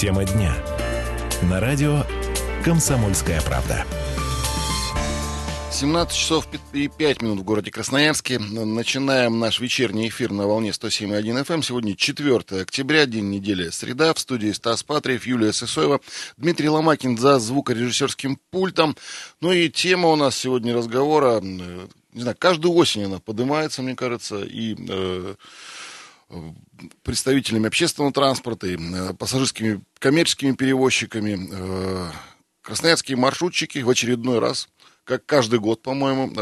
Тема дня. На радио «Комсомольская правда». 17 часов и 5 минут в городе Красноярске. Начинаем наш вечерний эфир на волне 107.1 FM. Эм. Сегодня 4 октября, день недели, среда. В студии Стас Патриев, Юлия Сысоева, Дмитрий Ломакин за звукорежиссерским пультом. Ну и тема у нас сегодня разговора, не знаю, каждую осень она поднимается, мне кажется, и э, представителями общественного транспорта, и э, пассажирскими коммерческими перевозчиками. Э, красноярские маршрутчики в очередной раз – как каждый год, по-моему,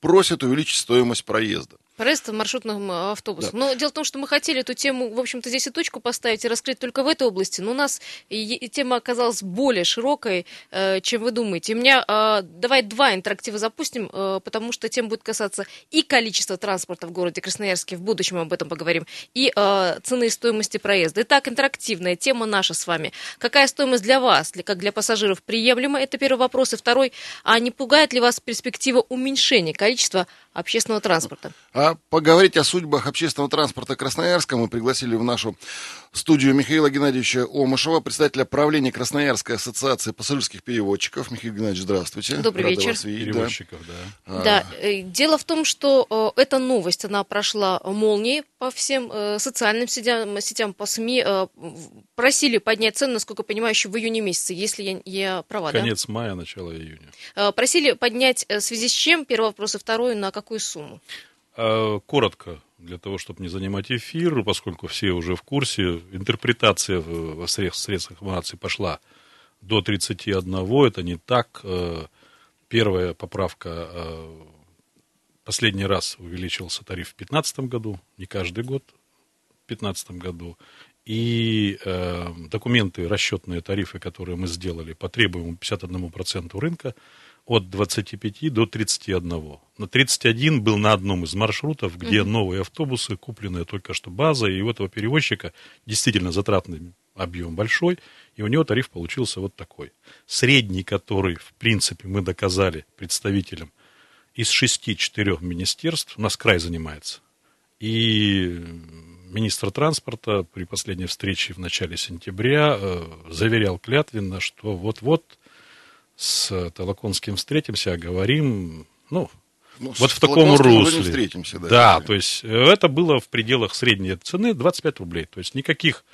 просят увеличить стоимость проезда. Проезд в маршрутном э, автобусах. Да. Но дело в том, что мы хотели эту тему, в общем-то, здесь и точку поставить и раскрыть только в этой области. Но у нас тема оказалась более широкой, э, чем вы думаете. И у меня э, давай два интерактива запустим, потому что тема будет касаться и количества транспорта в городе Красноярске, в будущем об этом поговорим, и цены и стоимости проезда. Итак, интерактивная тема наша с вами. Какая стоимость для вас, как для пассажиров, приемлема? Это первый вопрос. И второй, а не пугает ли вас перспектива уменьшения количества общественного транспорта? А поговорить о судьбах общественного транспорта Красноярска мы пригласили в нашу студию Михаила Геннадьевича Омышева, председателя правления Красноярской ассоциации пассажирских переводчиков. Михаил Геннадьевич, здравствуйте. Добрый Рада вечер. Вас видеть, Переводчиков, да. Да. да. Э, дело в том, что э, эта новость, она прошла молнией по всем э, социальным сетям, сетям по СМИ. Просили поднять цены, насколько я понимаю, еще в июне месяце, если я, я права, Конец да? мая, начало июня. Просили поднять в связи с чем? Первый вопрос. И второй, на какую сумму? Коротко, для того, чтобы не занимать эфир, поскольку все уже в курсе, интерпретация в средствах информации пошла до 31, это не так. Э, первая поправка, э, последний раз увеличился тариф в 2015 году, не каждый год, в 2015 году. И э, документы, расчетные тарифы, которые мы сделали по требуемому 51% рынка, от 25 до 31. На 31 был на одном из маршрутов, где угу. новые автобусы, купленные только что база, и у этого перевозчика действительно затратный объем большой, и у него тариф получился вот такой. Средний, который, в принципе, мы доказали представителям из шести-четырех министерств, у нас край занимается. И министр транспорта при последней встрече в начале сентября э, заверял клятвенно, что вот-вот с Толоконским встретимся, говорим, ну, ну вот в таком русле. Встретимся, да. Да, то есть э, это было в пределах средней цены 25 рублей. То есть никаких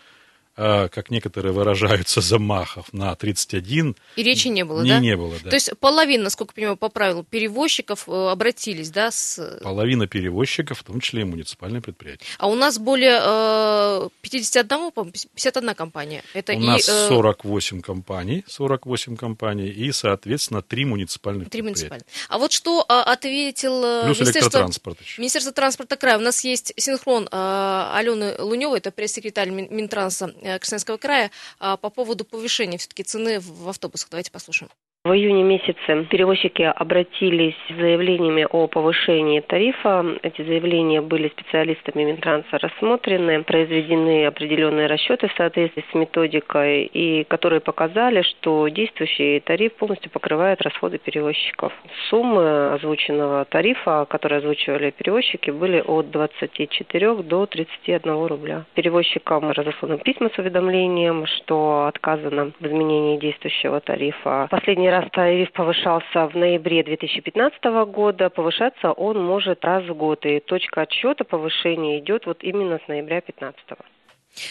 как некоторые выражаются, замахов на 31. И речи не было, не, да? Не было, да. То есть половина, насколько я понимаю, по правилу перевозчиков э, обратились, да? С... Половина перевозчиков, в том числе и муниципальные предприятия. А у нас более э, 51, 51 компания. Это у и, нас э... 48 компаний, 48 компаний и, соответственно, три муниципальных три предприятия. Муниципальных. А вот что э, ответил э, Плюс Министерство, электротранспорт еще. Министерство транспорта края. У нас есть синхрон э, Алены Луневой, это пресс-секретарь Минтранса Э, Красноярского края а, по поводу повышения все-таки цены в автобусах. Давайте послушаем. В июне месяце перевозчики обратились с заявлениями о повышении тарифа. Эти заявления были специалистами Минтранса рассмотрены, произведены определенные расчеты в соответствии с методикой, и которые показали, что действующий тариф полностью покрывает расходы перевозчиков. Суммы озвученного тарифа, которые озвучивали перевозчики, были от 24 до 31 рубля. Перевозчикам разосланы письма с уведомлением, что отказано в изменении действующего тарифа. Последний раз тариф повышался в ноябре 2015 года, повышаться он может раз в год, и точка отсчета повышения идет вот именно с ноября 2015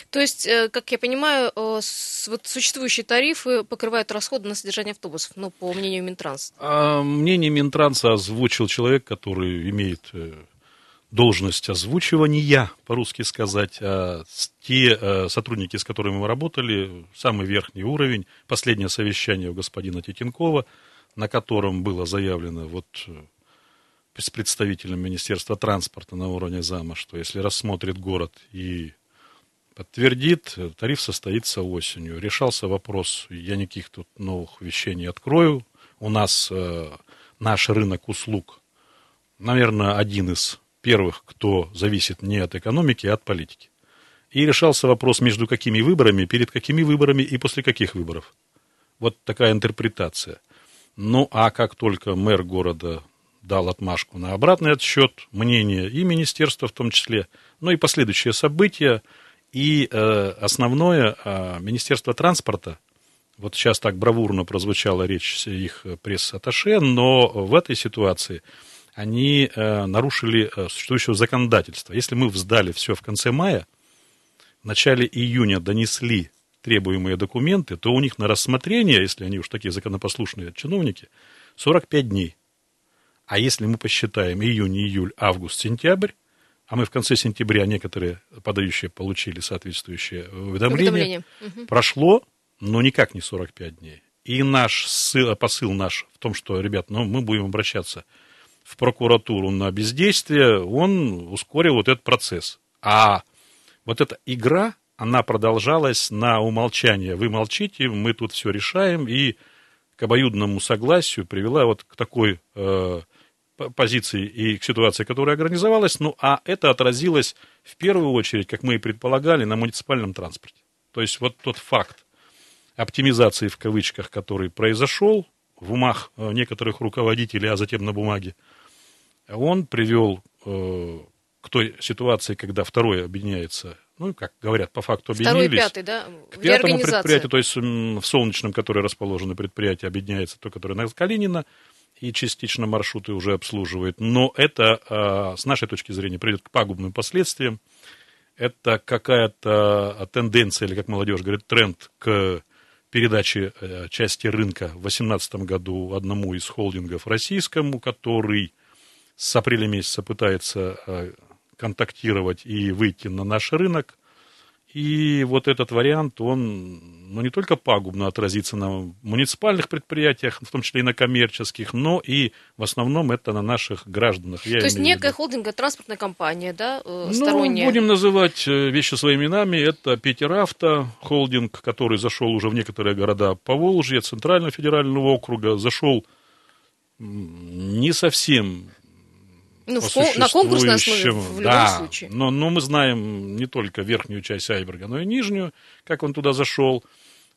то есть, э, как я понимаю, э, вот существующие тарифы покрывают расходы на содержание автобусов, ну, по мнению Минтранс. А мнение Минтранса озвучил человек, который имеет э, должность озвучивания, по-русски сказать, а те э, сотрудники, с которыми мы работали, самый верхний уровень, последнее совещание у господина Титенкова, на котором было заявлено вот э, с представителем Министерства транспорта на уровне зама, что если рассмотрит город и подтвердит, тариф состоится осенью. Решался вопрос, я никаких тут новых вещей не открою. У нас э, наш рынок услуг, наверное, один из первых, кто зависит не от экономики, а от политики. И решался вопрос между какими выборами, перед какими выборами и после каких выборов. Вот такая интерпретация. Ну, а как только мэр города дал отмашку на обратный отсчет, мнение и министерства в том числе, ну и последующие события, И э, основное, э, Министерство транспорта, вот сейчас так бравурно прозвучала речь их пресс-атташе, но в этой ситуации они э, нарушили э, существующее законодательство. Если мы сдали все в конце мая, в начале июня донесли требуемые документы, то у них на рассмотрение, если они уж такие законопослушные чиновники, 45 дней. А если мы посчитаем июнь, июль, август, сентябрь, а мы в конце сентября некоторые подающие получили соответствующее уведомление, уведомление. Угу. прошло, но никак не 45 дней. И наш посыл наш в том, что, ребят, ну, мы будем обращаться в прокуратуру на бездействие, он ускорил вот этот процесс. А вот эта игра, она продолжалась на умолчание. Вы молчите, мы тут все решаем, и к обоюдному согласию привела вот к такой э, позиции и к ситуации, которая организовалась. Ну, а это отразилось в первую очередь, как мы и предполагали, на муниципальном транспорте. То есть вот тот факт оптимизации в кавычках, который произошел в умах э, некоторых руководителей, а затем на бумаге, он привел э, к той ситуации, когда второе объединяется, ну, как говорят, по факту объединились. Второй, пятый, да? К пятому предприятию, то есть в Солнечном, которое расположено предприятие, объединяется то, которое на Калинина, и частично маршруты уже обслуживает. Но это, а, с нашей точки зрения, приведет к пагубным последствиям. Это какая-то тенденция, или, как молодежь говорит, тренд к передаче э, части рынка в 2018 году одному из холдингов российскому, который с апреля месяца пытается э, контактировать и выйти на наш рынок. И вот этот вариант, он ну, не только пагубно отразится на муниципальных предприятиях, в том числе и на коммерческих, но и в основном это на наших гражданах. Я То есть некая холдинговая транспортная компания, да, э, сторонняя? Ну, будем называть э, вещи своими именами. Это Питеравто, холдинг, который зашел уже в некоторые города Поволжья, Центрального федерального округа, зашел не совсем ну, в, на конкурсной основе в любом да, случае. Но, но мы знаем не только верхнюю часть айберга, но и нижнюю, как он туда зашел.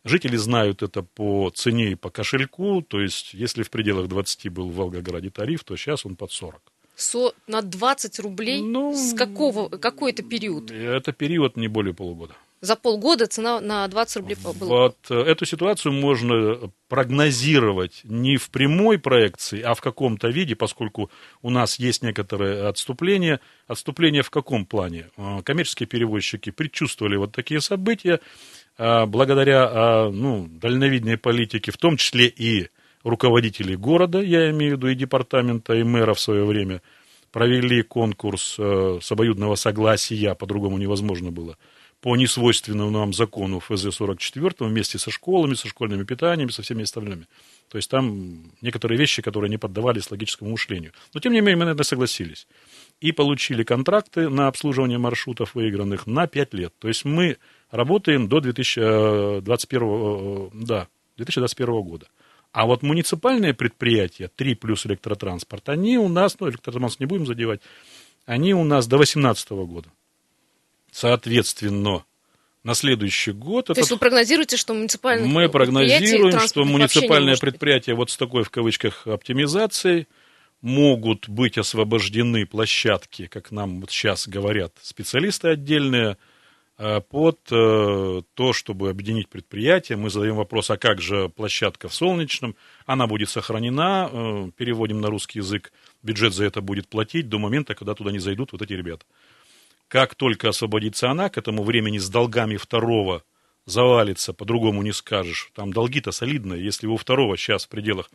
Жители знают это по цене и по кошельку. То есть, если в пределах 20 был в Волгограде тариф, то сейчас он под 40. Со, на 20 рублей? Ну, С какого, какой это период? Это период не более полугода. За полгода цена на 20 рублей была. Вот э, эту ситуацию можно прогнозировать не в прямой проекции, а в каком-то виде, поскольку у нас есть некоторые отступления. Отступления в каком плане? Э, коммерческие перевозчики предчувствовали вот такие события, э, благодаря ну, дальновидной политике, в том числе и руководителей города, я имею в виду и департамента, и мэра в свое время, провели конкурс с обоюдного согласия, по-другому невозможно было – по несвойственному нам закону ФЗ-44 вместе со школами, со школьными питаниями, со всеми остальными. То есть там некоторые вещи, которые не поддавались логическому мышлению. Но тем не менее мы на это согласились. И получили контракты на обслуживание маршрутов выигранных на 5 лет. То есть мы работаем до 2021, э, да, 2021 года. А вот муниципальные предприятия, 3 плюс электротранспорт, они у нас, ну, электротранспорт не будем задевать, они у нас до 2018 года. Соответственно, на следующий год... То этот... есть вы прогнозируете, что муниципальное Мы прогнозируем, что муниципальное предприятие вот с такой, в кавычках, оптимизацией могут быть освобождены площадки, как нам вот сейчас говорят специалисты отдельные, э, под э, то, чтобы объединить предприятие. Мы задаем вопрос, а как же площадка в Солнечном? Она будет сохранена, э, переводим на русский язык, бюджет за это будет платить до момента, когда туда не зайдут вот эти ребята. Как только освободится она, к этому времени с долгами второго завалится, по-другому не скажешь. Там долги-то солидные. Если у второго сейчас в пределах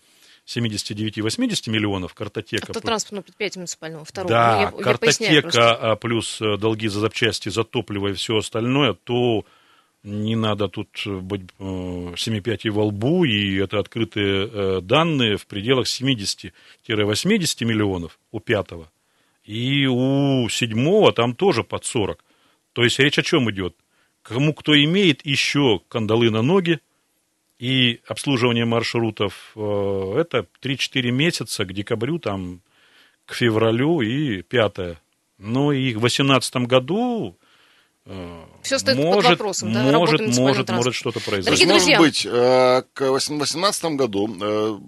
79-80 миллионов картотека. Автотранспортного предприятия муниципального второго. Да, ну, я, картотека я а, плюс э, долги за запчасти, за топливо и все остальное, то не надо тут быть э, семипятей во лбу, и это открытые э, данные в пределах 70-80 миллионов у пятого. И у седьмого там тоже под 40. То есть речь о чем идет? Кому кто имеет еще кандалы на ноги и обслуживание маршрутов, э, это 3-4 месяца к декабрю, там, к февралю и пятое. Ну и в 2018 году все стоит может, под вопросом, да, может, может, может что-то произойти. Дорогие друзья, может быть, к 2018 году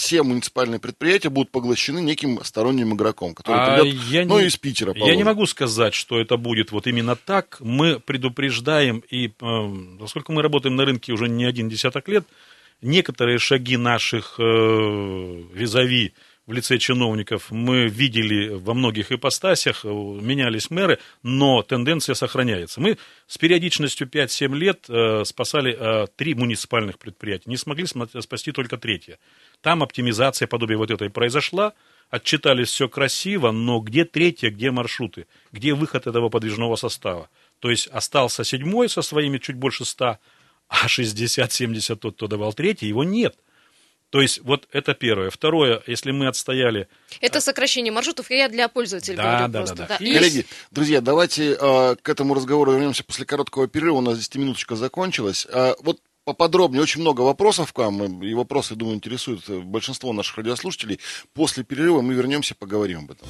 все муниципальные предприятия будут поглощены неким сторонним игроком, который а придет, я ну, не, из Питера. Положим. Я не могу сказать, что это будет вот именно так. Мы предупреждаем, и э, поскольку мы работаем на рынке уже не один десяток лет, некоторые шаги наших э, визави в лице чиновников мы видели во многих ипостасях, менялись мэры, но тенденция сохраняется. Мы с периодичностью 5-7 лет э, спасали э, три муниципальных предприятия, не смогли спасти только третье. Там оптимизация подобия вот этой произошла, отчитались все красиво, но где третье, где маршруты, где выход этого подвижного состава? То есть остался седьмой со своими чуть больше ста, а 60-70 тот, кто давал третий, его нет. То есть вот это первое. Второе, если мы отстояли... Это сокращение маршрутов, я для пользователей да, говорю да, просто. Да, да. Да. И... Коллеги, друзья, давайте э, к этому разговору вернемся после короткого перерыва. У нас 10 минуточка закончилась. Э, вот поподробнее. Очень много вопросов к вам, и вопросы, думаю, интересуют большинство наших радиослушателей. После перерыва мы вернемся, поговорим об этом.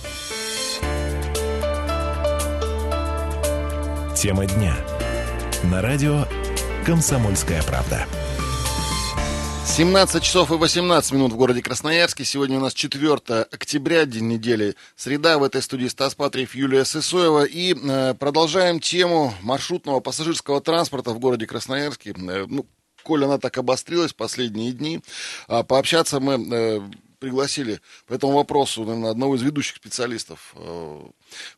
Тема дня. На радио «Комсомольская правда». 17 часов и 18 минут в городе Красноярске. Сегодня у нас 4 октября, день недели, среда. В этой студии Стас Патриев, Юлия Сысоева. И э, продолжаем тему маршрутного пассажирского транспорта в городе Красноярске. Э, ну, коль она так обострилась последние дни, а пообщаться мы э, пригласили по этому вопросу наверное, одного из ведущих специалистов э,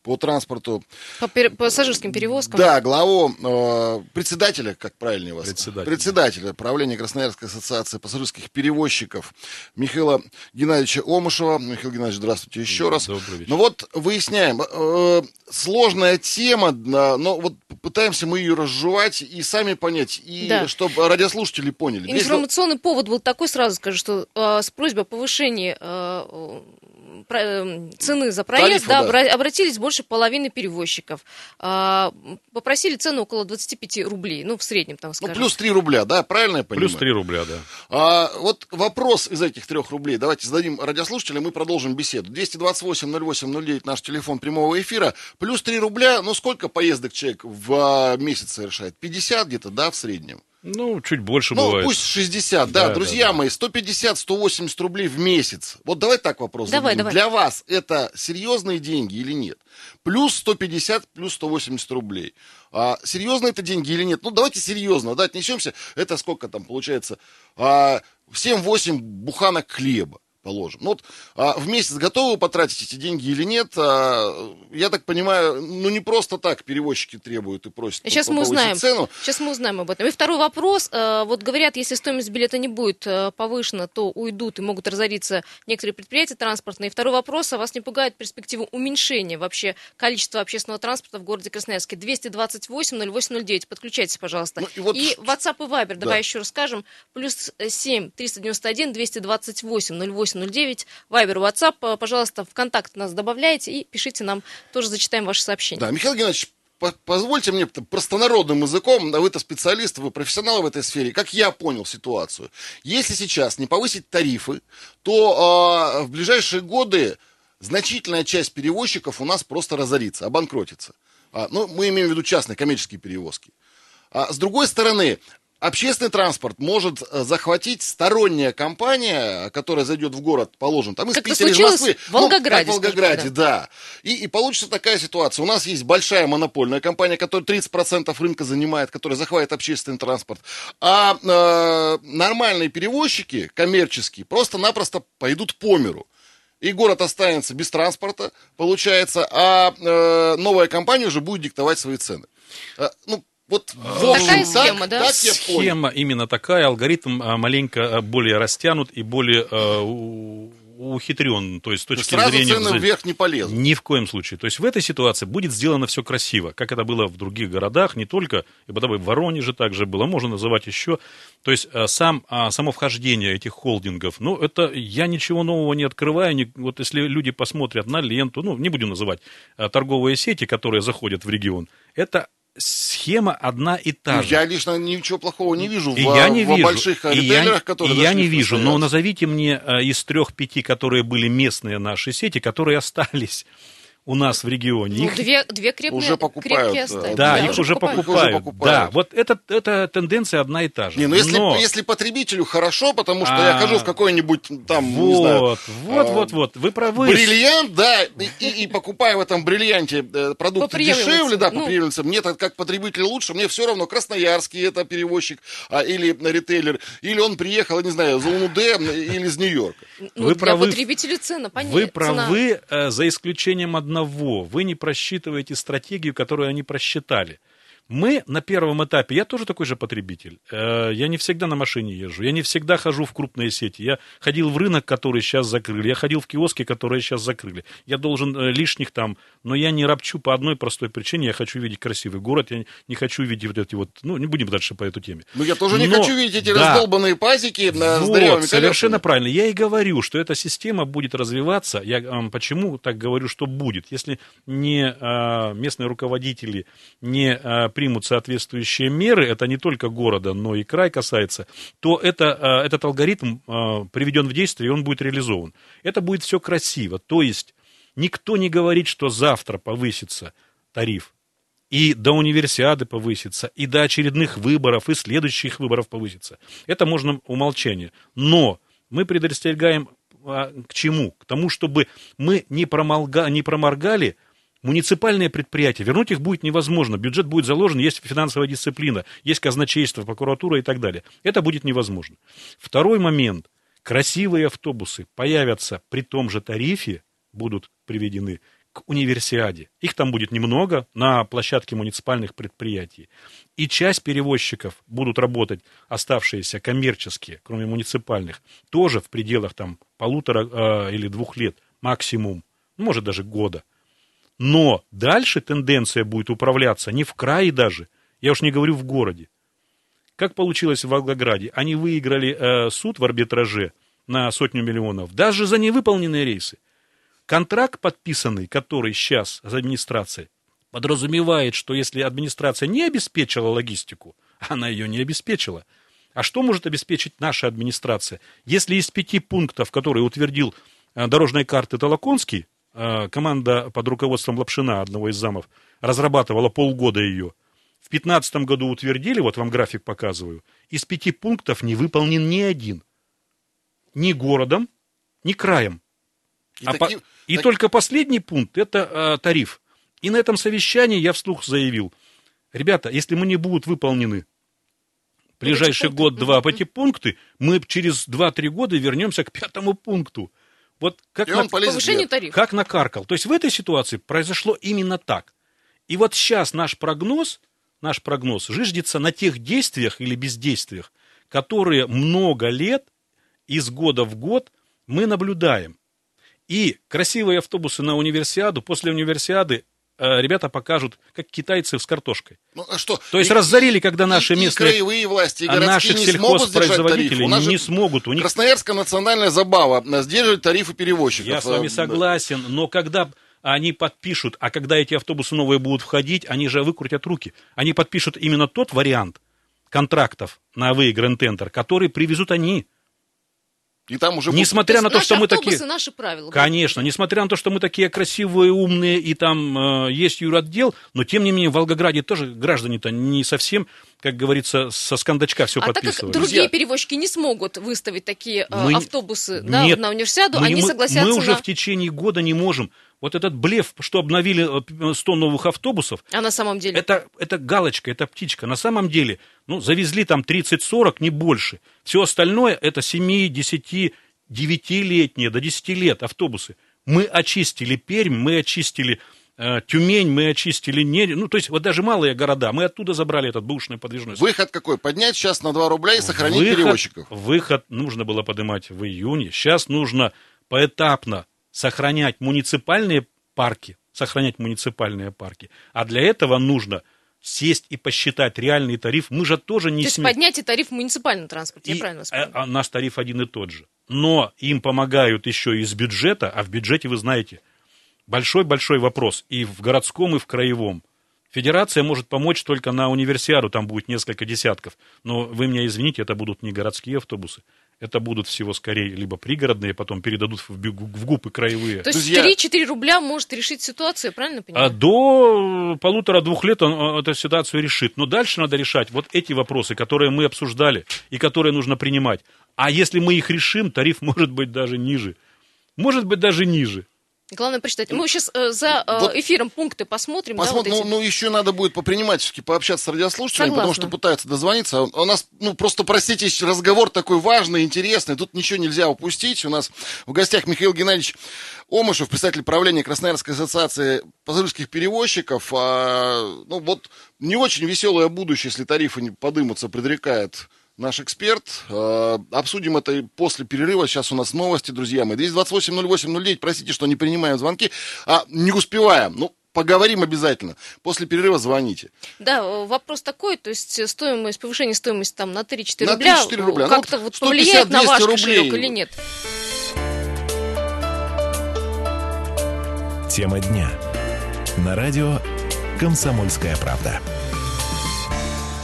по транспорту. По пер- пассажирским перевозкам? Да, главу, э, председателя, как правильнее вас? Председателя. Председателя правления Красноярской ассоциации пассажирских перевозчиков Михаила Геннадьевича Омышева. Михаил Геннадьевич, здравствуйте еще раз. Добрый вечер. Ну вот, выясняем. Э, сложная тема, но вот пытаемся мы ее разжевать и сами понять, и да. чтобы радиослушатели поняли. Информационный Здесь... повод был такой, сразу скажу, что э, с просьбой о повышении э, Э, цены за проезд, Тарифа, да, да. обратились больше половины перевозчиков. А, попросили цену около 25 рублей, ну, в среднем, там, ну, скажем. Ну, плюс 3 рубля, да, правильно я понимаю? Плюс 3 рубля, да. А, вот вопрос из этих 3 рублей. Давайте зададим радиослушателям, мы продолжим беседу. 228-08-09 наш телефон прямого эфира. Плюс 3 рубля, ну, сколько поездок человек в а, месяц совершает? 50 где-то, да, в среднем? Ну, чуть больше ну, бывает. Ну, пусть 60, да, да друзья да, да. мои, 150-180 рублей в месяц. Вот давай так вопрос давай, зададим. Давай. Для вас это серьезные деньги или нет? Плюс 150, плюс 180 рублей. А, серьезно это деньги или нет? Ну, давайте серьезно, да, отнесемся. Это сколько там получается? А, 7-8 буханок хлеба положим. Ну вот а, в месяц готовы потратить эти деньги или нет? А, я так понимаю, ну не просто так перевозчики требуют и просят. Сейчас мы узнаем. Цену. Сейчас мы узнаем об этом. И второй вопрос. А, вот говорят, если стоимость билета не будет а, повышена, то уйдут и могут разориться некоторые предприятия транспортные. И второй вопрос. А вас не пугает перспектива уменьшения вообще количества общественного транспорта в городе Красноярске? 228 0809. Подключайтесь, пожалуйста. Ну, и, вот... и WhatsApp и Viber, да. давай еще расскажем. Плюс 7 391 228 08 0809, Вайбер, WhatsApp. Пожалуйста, в контакт нас добавляйте и пишите нам, тоже зачитаем ваши сообщения. Да, Михаил Геннадьевич, позвольте мне простонародным языком, а вы-то специалист, вы профессионал в этой сфере, как я понял ситуацию. Если сейчас не повысить тарифы, то э, в ближайшие годы значительная часть перевозчиков у нас просто разорится, обанкротится. А, ну, мы имеем в виду частные коммерческие перевозки. А с другой стороны, общественный транспорт может э, захватить сторонняя компания, которая зайдет в город, положим, там из как Питера, из Москвы. В Волгограде. Ну, в Волгограде, да. да. И, и получится такая ситуация. У нас есть большая монопольная компания, которая 30% рынка занимает, которая захватит общественный транспорт. А э, нормальные перевозчики, коммерческие, просто-напросто пойдут по миру и город останется без транспорта, получается, а э, новая компания уже будет диктовать свои цены. Э, ну, вот в общем, такая схема, так, да? Так схема именно такая, алгоритм а, маленько а, более растянут и более ухитрен. То есть с точки Сразу зрения... цены вверх не полезут. Ни в коем случае. То есть в этой ситуации будет сделано все красиво, как это было в других городах, не только, и потом в Воронеже также было, можно называть еще. То есть сам, само вхождение этих холдингов, ну, это я ничего нового не открываю. Не, вот если люди посмотрят на ленту, ну, не будем называть торговые сети, которые заходят в регион, это схема одна и та ну, же. Я лично ничего плохого не вижу и в, я не в вижу. больших и ритейлерах, я, которые И я не вижу, но назовите мне э, из трех-пяти, которые были местные наши сети, которые остались. У нас в регионе. Ну, Их- две, две крепкие, Уже покупают, крепкие оставили. да, Да, их уже покупают. покупают. Уже покупают. Да, вот это, это тенденция одна и та же. Не, ну если, Но- если потребителю хорошо, потому что я А, хожу в какой-нибудь там, не знаю, Вот, вот, а, вот, вот, вы правы. бриллиант, да, и, и- и покупая в этом бриллианте э, продукты дешевле, да, по ну. приемлемости, мне так как потребитель лучше, мне все равно красноярский это перевозчик а, или ритейлер, или он приехал, я не знаю, из Улан-Удэ или из Нью-Йорка. Ну, Вы для правы. потребителя цена, понятно. Вы правы, э, за исключением одного. Вы не просчитываете стратегию, которую они просчитали. Мы на первом этапе, я тоже такой же потребитель. Э, Я не всегда на машине езжу, я не всегда хожу в крупные сети. Я ходил в рынок, который сейчас закрыли, я ходил в киоски, которые сейчас закрыли. Я должен э, лишних там, но я не ропчу по одной простой причине. Я хочу видеть красивый город, я не хочу видеть вот эти вот, ну, не будем дальше по эту теме. Ну я тоже не Но- хочу видеть эти да. раздолбанные пазики э, с Вот, дырявыми совершенно колесами. правильно. Я и говорю, что эта система будет развиваться. Я почему так говорю, что будет? Если не местные руководители не примут соответствующие меры, это не только города, но и край касается, то это, а, этот алгоритм а, приведен в действие, и он будет реализован. Это будет все красиво. То есть никто не говорит, что завтра повысится тариф и до универсиады повысится, и до очередных выборов, и следующих выборов повысится. Это можно умолчание. Но мы предостерегаем а, к чему? К тому, чтобы мы не, промолга, не проморгали муниципальные предприятия. Вернуть их будет невозможно. Бюджет будет заложен, есть финансовая дисциплина, есть казначейство, прокуратура и так далее. Это будет невозможно. Второй момент. Красивые автобусы появятся при том же тарифе, будут приведены к универсиаде. Их там будет немного на площадке муниципальных предприятий. И часть перевозчиков будут работать, оставшиеся коммерческие, кроме муниципальных, тоже в пределах там полутора э, или двух лет максимум, ну, может даже года. Но дальше тенденция будет управляться не в крае даже, я уж не говорю в городе. Как получилось в Волгограде? Они выиграли э, суд в арбитраже на сотню миллионов, даже за невыполненные рейсы. Контракт подписанный, который сейчас с администрацией, подразумевает, что если администрация не обеспечила логистику, она ее не обеспечила, а что может обеспечить наша администрация? Если из пяти пунктов, которые утвердил э, дорожной карты Толоконский, команда под руководством Лапшина, одного из замов, разрабатывала полгода ее, в 2015 году утвердили, вот вам график показываю, из пяти пунктов не выполнен ни один. Ни городом, ни краем. И А таки- по- и так- только последний пункт – это э, тариф. И на этом совещании я вслух заявил, ребята, если мы не будут выполнены ближайший год-два по эти пункты, мы через 2-3 года вернемся к пятому пункту. Вот как И на- он Повышение тарифа. как накаркал. То есть в этой ситуации произошло именно так. И вот сейчас наш прогноз, наш прогноз жиждется на тех действиях или бездействиях, которые много лет, из года в год мы наблюдаем. И красивые автобусы на универсиаду, после универсиады ребята покажут, как китайцы с картошкой. Ну, а что? То есть И- разорили, когда наши и, местные- и краевые власти, и А наших не сельхозпроизводителей не же смогут. У них Красноярская национальная забава э, сдерживать тарифы перевозчиков. Я с вами Э, согласен, но когда они подпишут, а когда эти автобусы новые будут входить, они же выкрутят руки. Они подпишут именно тот вариант контрактов на выигран тендер, который привезут они. И там уже Несмотря на то, наши что мы автобусы, такие... наши правила. Конечно, несмотря на то, что мы такие красивые, умные, и там э, есть юротдел, но тем не менее в Волгограде тоже граждане-то не совсем, как говорится, со скандачка все а так как другие Друзья. перевозчики не смогут выставить такие э, Мы- автобусы да, Нет, на универсиаду, мы, они мы- согласятся мы уже на... в течение года не можем. Вот этот блеф, что обновили э, 100 новых автобусов, А на самом деле? это, это галочка, это птичка. На самом деле, ну, завезли там 30-40, не больше. Все остальное это 7, 10, 9-летние, до 10 лет автобусы. Мы очистили Пермь, мы очистили э, Тюмень, мы очистили Нере. Ну, то есть, вот даже малые города, мы оттуда забрали этот бэушный подвижной Выход какой? Поднять сейчас на 2 рубля и сохранить выход, перевозчиков. Выход нужно было поднимать в июне. Сейчас нужно поэтапно сохранять муниципальные парки, сохранять муниципальные парки. А для этого нужно сесть и посчитать реальный тариф. Мы же тоже не То есть сме- поднятие тарифа в муниципальном транспорте, я И, правильно вас э, а наш тариф один и тот же. Но им помогают еще из бюджета, а в бюджете, вы знаете, большой-большой вопрос и в городском, и в краевом. Федерация может помочь только на универсиаду, там будет несколько десятков. Но вы меня извините, это будут не городские автобусы, Это будут всего скорее либо пригородные, потом передадут в, в ГУП и краевые. То есть Друзья- 3-4 рубля может решить ситуацию, я правильно понимаю? А до полутора-двух лет он эту ситуацию решит. Но дальше надо решать вот эти вопросы, которые мы обсуждали и которые нужно принимать. А если мы их решим, тариф может быть даже ниже. Может быть даже ниже. Главное прочитать. Мы сейчас за э, Вот эфиром пункты посмотрим. да, Посмотрим, вот эти. ну, ну, еще надо будет попринимательски пообщаться с радиослушателями, потому Согласна. что пытаются дозвониться. А У нас, ну, просто, простите, разговор такой важный, интересный. Тут ничего нельзя упустить. У нас в гостях Михаил Геннадьевич Омышев, председатель правления Красноярской ассоциации пассажирских перевозчиков. А, ну, вот не очень веселое будущее, если тарифы не подымутся, предрекает наш эксперт. Э, Обсудим это после перерыва. Сейчас у нас новости, друзья мои. 228-08-09. Простите, что не принимаем звонки. А не успеваем. Ну, поговорим обязательно. После перерыва звоните. Да, э, вопрос такой, то есть э, стоимость, повышение стоимости там на 3-4 На рубля, 3-4 рубля. Ну, как-то вот вот повлияет на 150-200 ваш рублей. кошелек или нет? Тема дня. На радио «Комсомольская правда».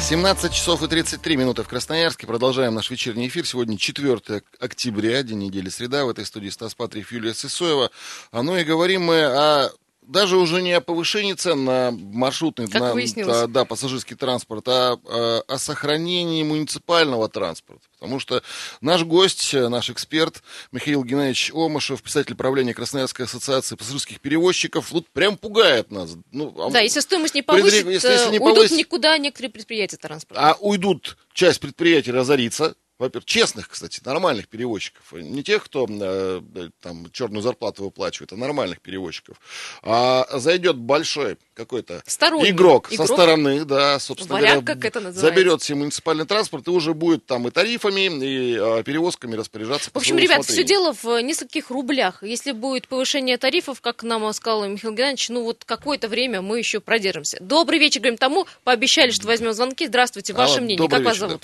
17 часов и 33 минуты в Красноярске. Продолжаем наш вечерний эфир. Сегодня 4 октября, день недели среда. В этой студии Стас Патриев, Юлия Сысоева. А ну и говорим мы о даже уже не о повышении цен на маршрутный, Как на, выяснилось. а, да, пассажирский транспорт, а, а о сохранении муниципального транспорта. Потому что наш гость, э, наш эксперт Михаил Геннадьевич Омышев, писатель правления Красноярской ассоциации пассажирских перевозчиков, вот прям пугает нас. Ну, а Да, если стоимость не повысит, если- если э, не уйдут повысит- никуда некоторые предприятия транспорта. а уйдут часть предприятий разорится. Во-первых, честных, кстати, нормальных перевозчиков. Не тех, кто э, там черную зарплату выплачивает, а нормальных перевозчиков. А зайдет большой какой-то Сторонний игрок, со игрок. стороны, да, собственно Варяг, говоря, как это называется. заберет себе муниципальный транспорт и уже будет там и тарифами, и э, перевозками распоряжаться. В общем, ребят, все усмотрению. дело в нескольких рублях. Если будет повышение тарифов, как нам сказал Михаил Геннадьевич, ну вот какое-то время мы еще продержимся. Добрый вечер, говорим тому, пообещали, что возьмем звонки. Здравствуйте, ваше Алло, мнение, как вас вечер, да.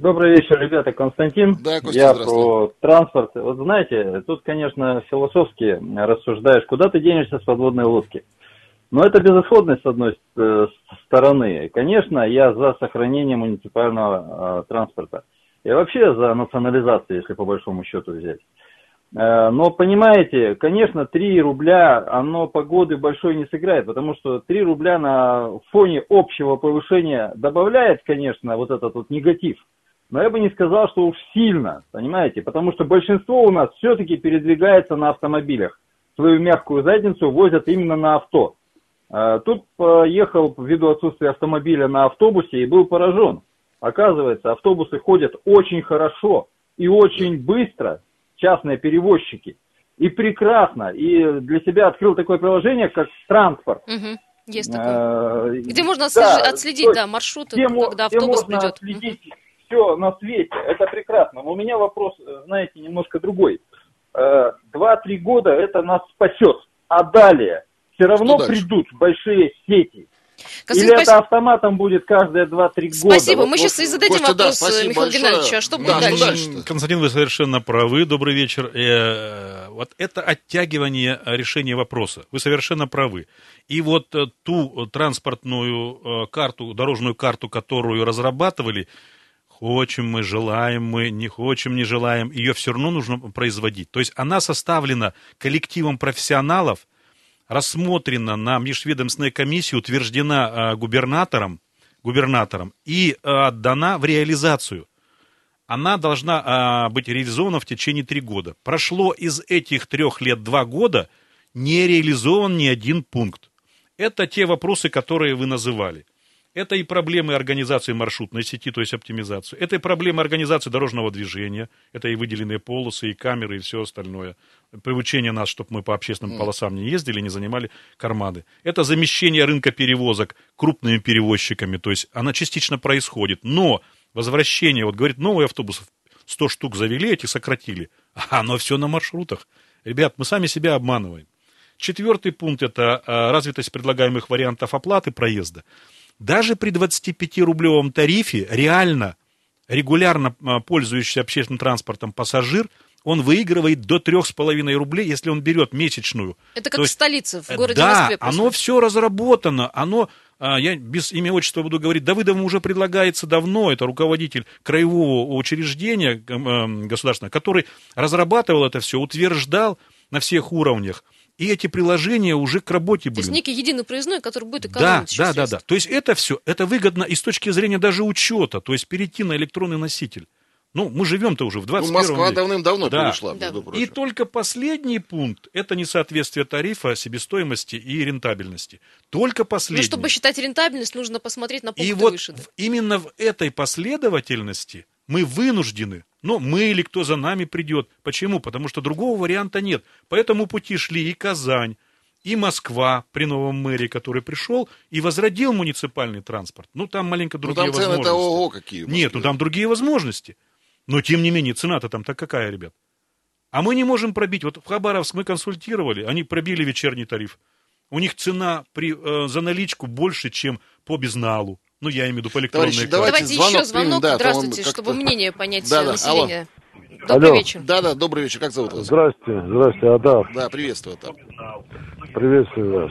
Добрый вечер, ребята, Константин. Да, Костя, Я про транспорт. Вот знаете, тут, конечно, философски рассуждаешь, куда ты денешься с подводной лодки. Но это безысходность с одной э, стороны. Конечно, я за сохранение муниципального э, транспорта. Я вообще за национализацию, если по большому счету взять. Э, Но понимаете, конечно, 3 рубля, оно погоды большой не сыграет, потому что 3 рубля на фоне общего повышения добавляет, конечно, вот этот вот негатив. Но я бы не сказал, что уж сильно, понимаете, потому что большинство у нас все-таки передвигается на автомобилях. Свою мягкую задницу возят именно на авто. Э, Тут поехал ввиду отсутствия автомобиля на автобусе и был поражен. Оказывается, автобусы ходят очень хорошо и очень быстро, частные перевозчики. И прекрасно. И для себя открыл такое приложение, как транспорт. Мгм, Есть такое. Э, Где можно да, отследить, да, маршруты, где, когда где автобус можно придет. отследить все на свете. Это прекрасно. Но у меня вопрос, э, знаете, немножко другой. Э, Два-три года это нас спасет. А далее все равно придут большие сети. Константин, Или это спасибо. автоматом будет каждые 2-3 года? Спасибо, Вот- мы сейчас и зададим Костя, да, вопрос спасибо Михаилу большое. Геннадьевичу, а что Да, будет что дальше? дальше? Константин, вы совершенно правы. Добрый вечер. Э, Вот это оттягивание решения вопроса. Вы совершенно правы. И вот э, ту транспортную э, карту, дорожную карту, которую разрабатывали, хочем мы, желаем мы, не хочем, не желаем, ее все равно нужно производить. То есть она составлена коллективом профессионалов, рассмотрена на межведомственной комиссии, утверждена э, губернатором, губернатором и э, отдана в реализацию она должна а, быть реализована в течение три года. Прошло из этих трех лет два года, не реализован ни один пункт. Это те вопросы, которые вы называли. Это и проблемы организации маршрутной сети, то есть оптимизацию. Это и проблемы организации дорожного движения. Это и выделенные полосы, и камеры, и все остальное. Приучение нас, чтобы мы по общественным полосам не ездили, не занимали карманы. Это замещение рынка перевозок крупными перевозчиками. То есть она частично происходит. Но возвращение, вот говорит, новый автобус 100 штук завели, этих сократили. А оно все на маршрутах. Ребят, мы сами себя обманываем. Четвертый пункт – это а, развитость предлагаемых вариантов оплаты проезда. Даже при 25-рублевом тарифе реально, регулярно пользующийся общественным транспортом пассажир, он выигрывает до 3,5 рублей, если он берет месячную. Это То как в есть столице, в городе да, Москве. оно происходит. все разработано, оно а, я без имя отчества буду говорить, Давыдовым уже предлагается давно, это руководитель краевого учреждения э, государственного, который разрабатывал это все, утверждал на всех уровнях. И эти приложения уже к работе были. То есть некий единый проездной, который будет экономить Да, да, да, да. То есть это все, это выгодно и с точки зрения даже учета, то есть перейти на электронный носитель. Ну, мы живем-то уже в 21 ну, Москва веке. давным-давно да. перешла, да. И только последний пункт – это несоответствие тарифа, себестоимости и рентабельности. Только последний. Ну, чтобы считать рентабельность, нужно посмотреть на пункты И вот выше. Да? именно в этой последовательности мы вынуждены, но мы или кто за нами придет. Почему? Потому что другого варианта нет. По этому пути шли и Казань, и Москва при новом мэре, который пришел и возродил муниципальный транспорт. Ну, там маленько другие ну, там возможности. цены-то ого какие. Нет, ну там другие возможности. Но, тем не менее, цена-то там так какая, ребят? А мы не можем пробить. Вот в Хабаровск мы консультировали, они пробили вечерний тариф. У них цена при, э, за наличку больше, чем по безналу. Ну, я имею в виду по электронной Товарищи, давайте, Давайте звонок еще звонок. примем, да, Здравствуйте, то чтобы мнение понять Да, да, населения. Добрый Алло. вечер. Да, да, добрый вечер. Как зовут вас? Здравствуйте, здравствуйте, Атар. Да, приветствую. Атар. Приветствую вас.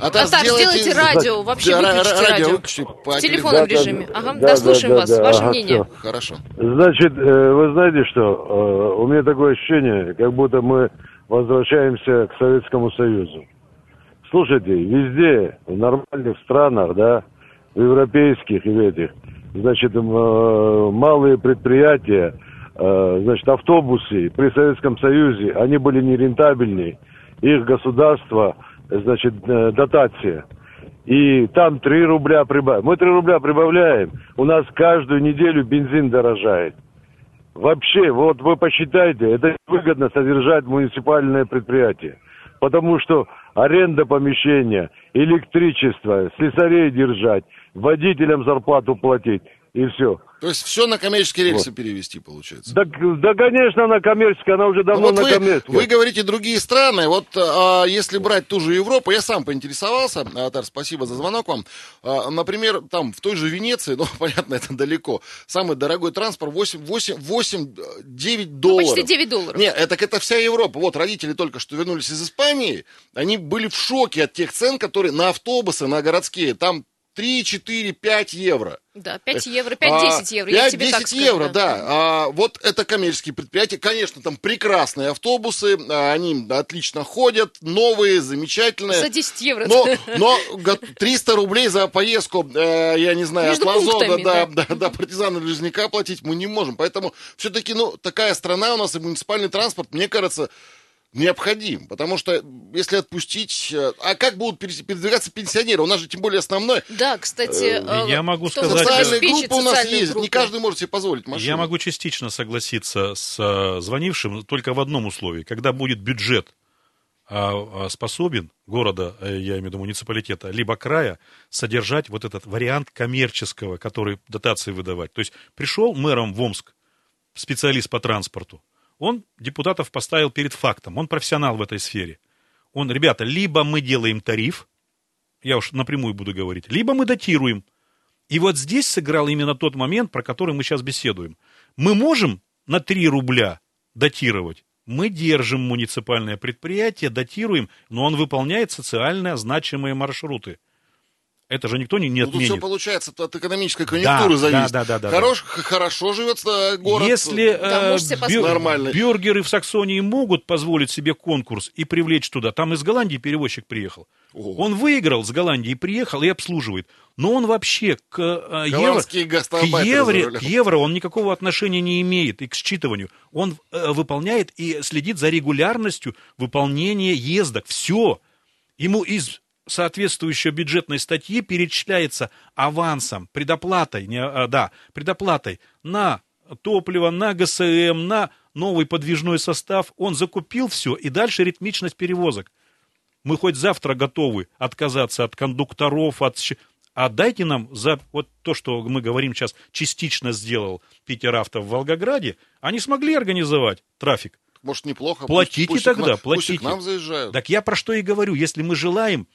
Атар, Атар, сделайте радио, вообще Да, выключите ра- радио. выключите по В телефонном Да, режиме. да. Ага, Да, да, слушаем да, вас. да, Ваше ага, мнение. всё. Хорошо. Значит, э, вы знаете что? Э, У меня такое ощущение, как будто мы возвращаемся к Советскому Союзу. Слушайте, везде, в нормальных странах, да, европейских и этих, значит, э, малые предприятия, э, значит, автобусы при Советском Союзе, они были нерентабельны. Их государство, значит, э, дотация. И там 3 рубля прибавим. Мы 3 рубля прибавляем, у нас каждую неделю бензин дорожает. Вообще, вот вы посчитайте, это выгодно содержать муниципальное предприятие. Потому что аренда помещения, электричество, слесарей держать, водителям зарплату платить и все. То есть все на коммерческие рельсы перевести, получается. Да, да, конечно, она коммерческая, она уже Ну давно вот на вы, коммерческой. вы говорите другие страны. Вот а, если брать ту же Европу, я сам поинтересовался, Атар, спасибо за звонок вам. А, например, там в той же Венеции, ну, понятно, это далеко, самый дорогой транспорт 8, 8, 8 9 долларов. Почти 9 долларов. Нет, это, это вся Европа. Вот родители только что вернулись из Испании, они были в шоке от тех цен, которые на автобусы, на городские, там 3, 4, 5 евро. Да, 5 евро, 5-10 евро. я тебе 5-10 так скажу, евро, да. А, вот это коммерческие предприятия. Конечно, там прекрасные автобусы, а, они отлично ходят, новые, замечательные. За 10 евро. Но, но го- 300 рублей за поездку, э, я не знаю, Между от Лазо до, пунктами, до, да. до- до партизана Лежняка платить мы не можем. Поэтому все-таки, ну, такая страна у нас и муниципальный транспорт, мне кажется, необходим. Потому что если отпустить... э, А как будут передвигаться пенсионеры? У нас же тем более основное... Да, кстати, э, я могу сказать, Социальные обеспечит группы у нас ездят. Не каждый может себе позволить машину. Я могу частично согласиться с э, звонившим только в одном условии. Когда будет бюджет а, а, способен города, э, я имею в виду муниципалитета, либо края, содержать вот этот вариант коммерческого, который дотации выдавать. То есть пришел мэром в Омск специалист по транспорту, он депутатов поставил перед фактом, он профессионал в этой сфере. Он, ребята, либо мы делаем тариф, я уж напрямую буду говорить, либо мы датируем. И вот здесь сыграл именно тот момент, про который мы сейчас беседуем. Мы можем на 3 рубля датировать. Мы держим муниципальное предприятие, датируем, но он выполняет социально значимые маршруты. Это же никто не, не Ну, тут все отменит. получается от экономической конъюнктуры Да, зависит. да, да, да, да, Хорош, х- Хорошо живет э, город. Если Да, э, бю-. Нормальный. бюргеры в Саксонии могут позволить себе конкурс и привлечь туда, там из Голландии перевозчик приехал. О. Он выиграл с Голландии, приехал и обслуживает. Но он вообще к, э, евро, к, евро, к евро он никакого отношения не имеет и к считыванию. Он э, выполняет и следит за регулярностью выполнения ездок. Все. Ему из соответствующей бюджетной статьи перечисляется авансом, предоплатой, не, а, да, предоплатой на топливо, на ГСМ, на новый подвижной состав. Он закупил все, и дальше ритмичность перевозок. Мы хоть завтра готовы отказаться от кондукторов, от... А дайте нам за вот то, что мы говорим сейчас, частично сделал Питер Авто в Волгограде, они смогли организовать трафик. Может, неплохо. Платите пусть, пусть к тогда, нам- Пусть и к платите. нам заезжают. Так я про что и говорю. Если мы желаем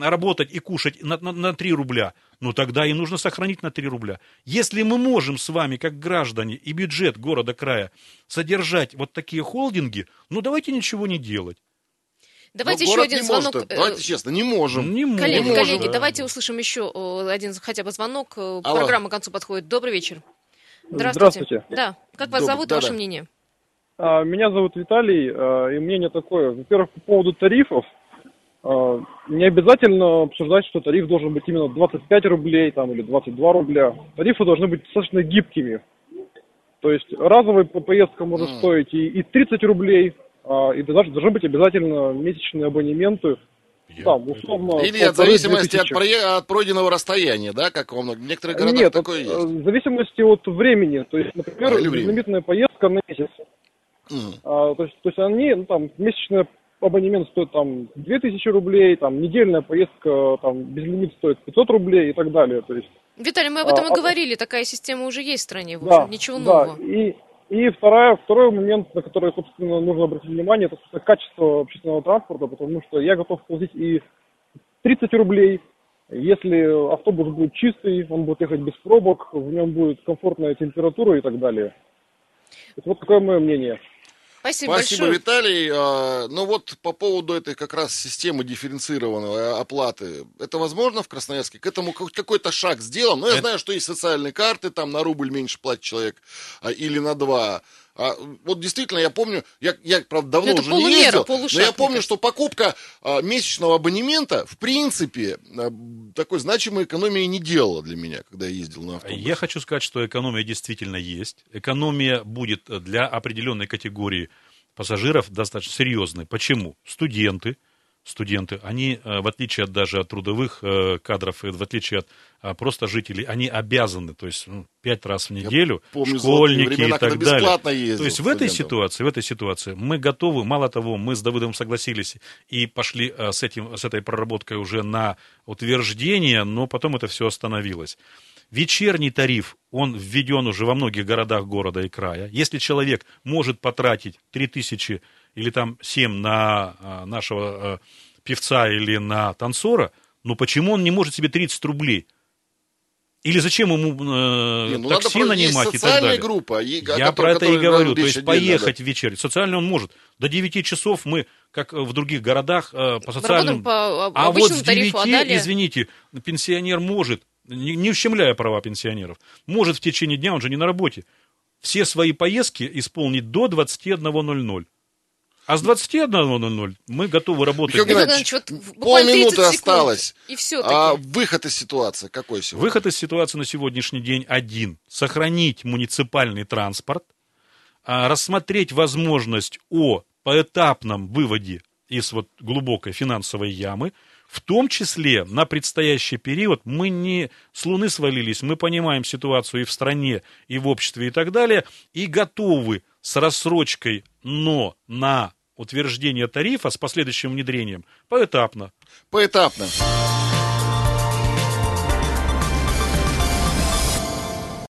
работать и кушать на, на, на 3 рубля, ну тогда и нужно сохранить на 3 рубля. Если мы можем с вами, как граждане и бюджет города-края, содержать вот такие холдинги, ну давайте ничего не делать. Давайте Но еще город один не звонок. Может, э, давайте честно, не можем. Не Коллеги, можем, коллеги, да. давайте услышим еще э, один хотя бы звонок. Э, Алло. Программа к концу подходит. Добрый вечер. Здравствуйте. Да. Как вас Добрый, зовут, да-да. ваше мнение? А, Меня зовут Виталий, и мнение такое. Во-первых, по поводу тарифов. А, Не обязательно обсуждать, что тариф должен быть именно 25 рублей там, или 22 рубля. Тарифы должны быть достаточно гибкими. То есть разовая по- поездка может стоить и, и 30 рублей, а, и должны, должны быть обязательно месячные абонементы. Я- Там, условно, Или от зависимости от, прое- от пройденного расстояния, да, как во многих некоторых городах Нет, такое от- есть. э, в зависимости от времени. То есть, например, А, безлимитная поездка на месяц. Мгм. А, то, есть, то есть они, ну, там, месячный абонемент стоит там 2000 рублей, там, недельная поездка, там, безлимит стоит 500 рублей и так далее. То есть, Виталий, мы об этом А, и а- говорили. Такая система уже есть в стране. В да, общем, ничего да. нового. И, и вторая, второй момент, на который, собственно, нужно обратить внимание, это собственно, качество общественного транспорта, потому что я готов платить и 30 рублей, если автобус будет чистый, он будет ехать без пробок, в нем будет комфортная температура и так далее. Это вот такое мое мнение. Спасибо, Спасибо, большое. Виталий. А, Ну вот по поводу этой как раз системы дифференцированной оплаты, это возможно в Красноярске? К этому хоть какой-то шаг сделан? Ну, я Это- знаю, что есть социальные карты, там на рубль меньше платит человек а, или на два. А, вот действительно, я помню, я, я правда, давно это уже не ездил, полушаг, но я помню, что покупка а, месячного абонемента, в принципе, а, такой значимой экономии не делала для меня, когда я ездил на автобусе. Я хочу сказать, что экономия действительно есть. Экономия будет для определенной категории пассажиров достаточно серьезной. Почему? Студенты, студенты, они, э, в отличие от, даже от трудовых э, кадров, в отличие от а, просто жителей, они обязаны, то есть ну, пять раз в неделю, помню золотые школьники времена, и так далее. ездил То есть в этой ситуации, в этой ситуации мы готовы, мало того, мы с Давыдом согласились и пошли э, с, этим, с этой проработкой уже на утверждение, но потом это все остановилось. Вечерний тариф, он введен уже во многих городах города и края. Если человек может потратить 3000 или там 7 на а, нашего а, певца или на танцора, ну почему он не может себе 30 рублей? Или зачем ему э, Не, ну, такси надо нанимать и так социальная далее? группа, и- Я про это и говорю. надо То есть поехать в вечер. Социально он может. До 9 часов мы, как в других городах, э, по социальным... По А вот с 9, тарифу, а далее... извините, пенсионер может, не, не ущемляя права пенсионеров, может в течение дня, он же не на работе, все свои поездки исполнить до 21.00. А с 21.00 мы готовы работать. Михаил Геннадьевич, вот полминуты 30 секунд, осталось. И все-таки. А выход из ситуации какой сегодня? Выход из ситуации на сегодняшний день один. Сохранить муниципальный транспорт, а, рассмотреть возможность о поэтапном выводе из вот глубокой финансовой ямы, в том числе на предстоящий период мы не с Луны свалились, мы понимаем ситуацию и в стране, и в обществе, и так далее, и готовы с рассрочкой, но на утверждение тарифа с последующим внедрением поэтапно. Поэтапно.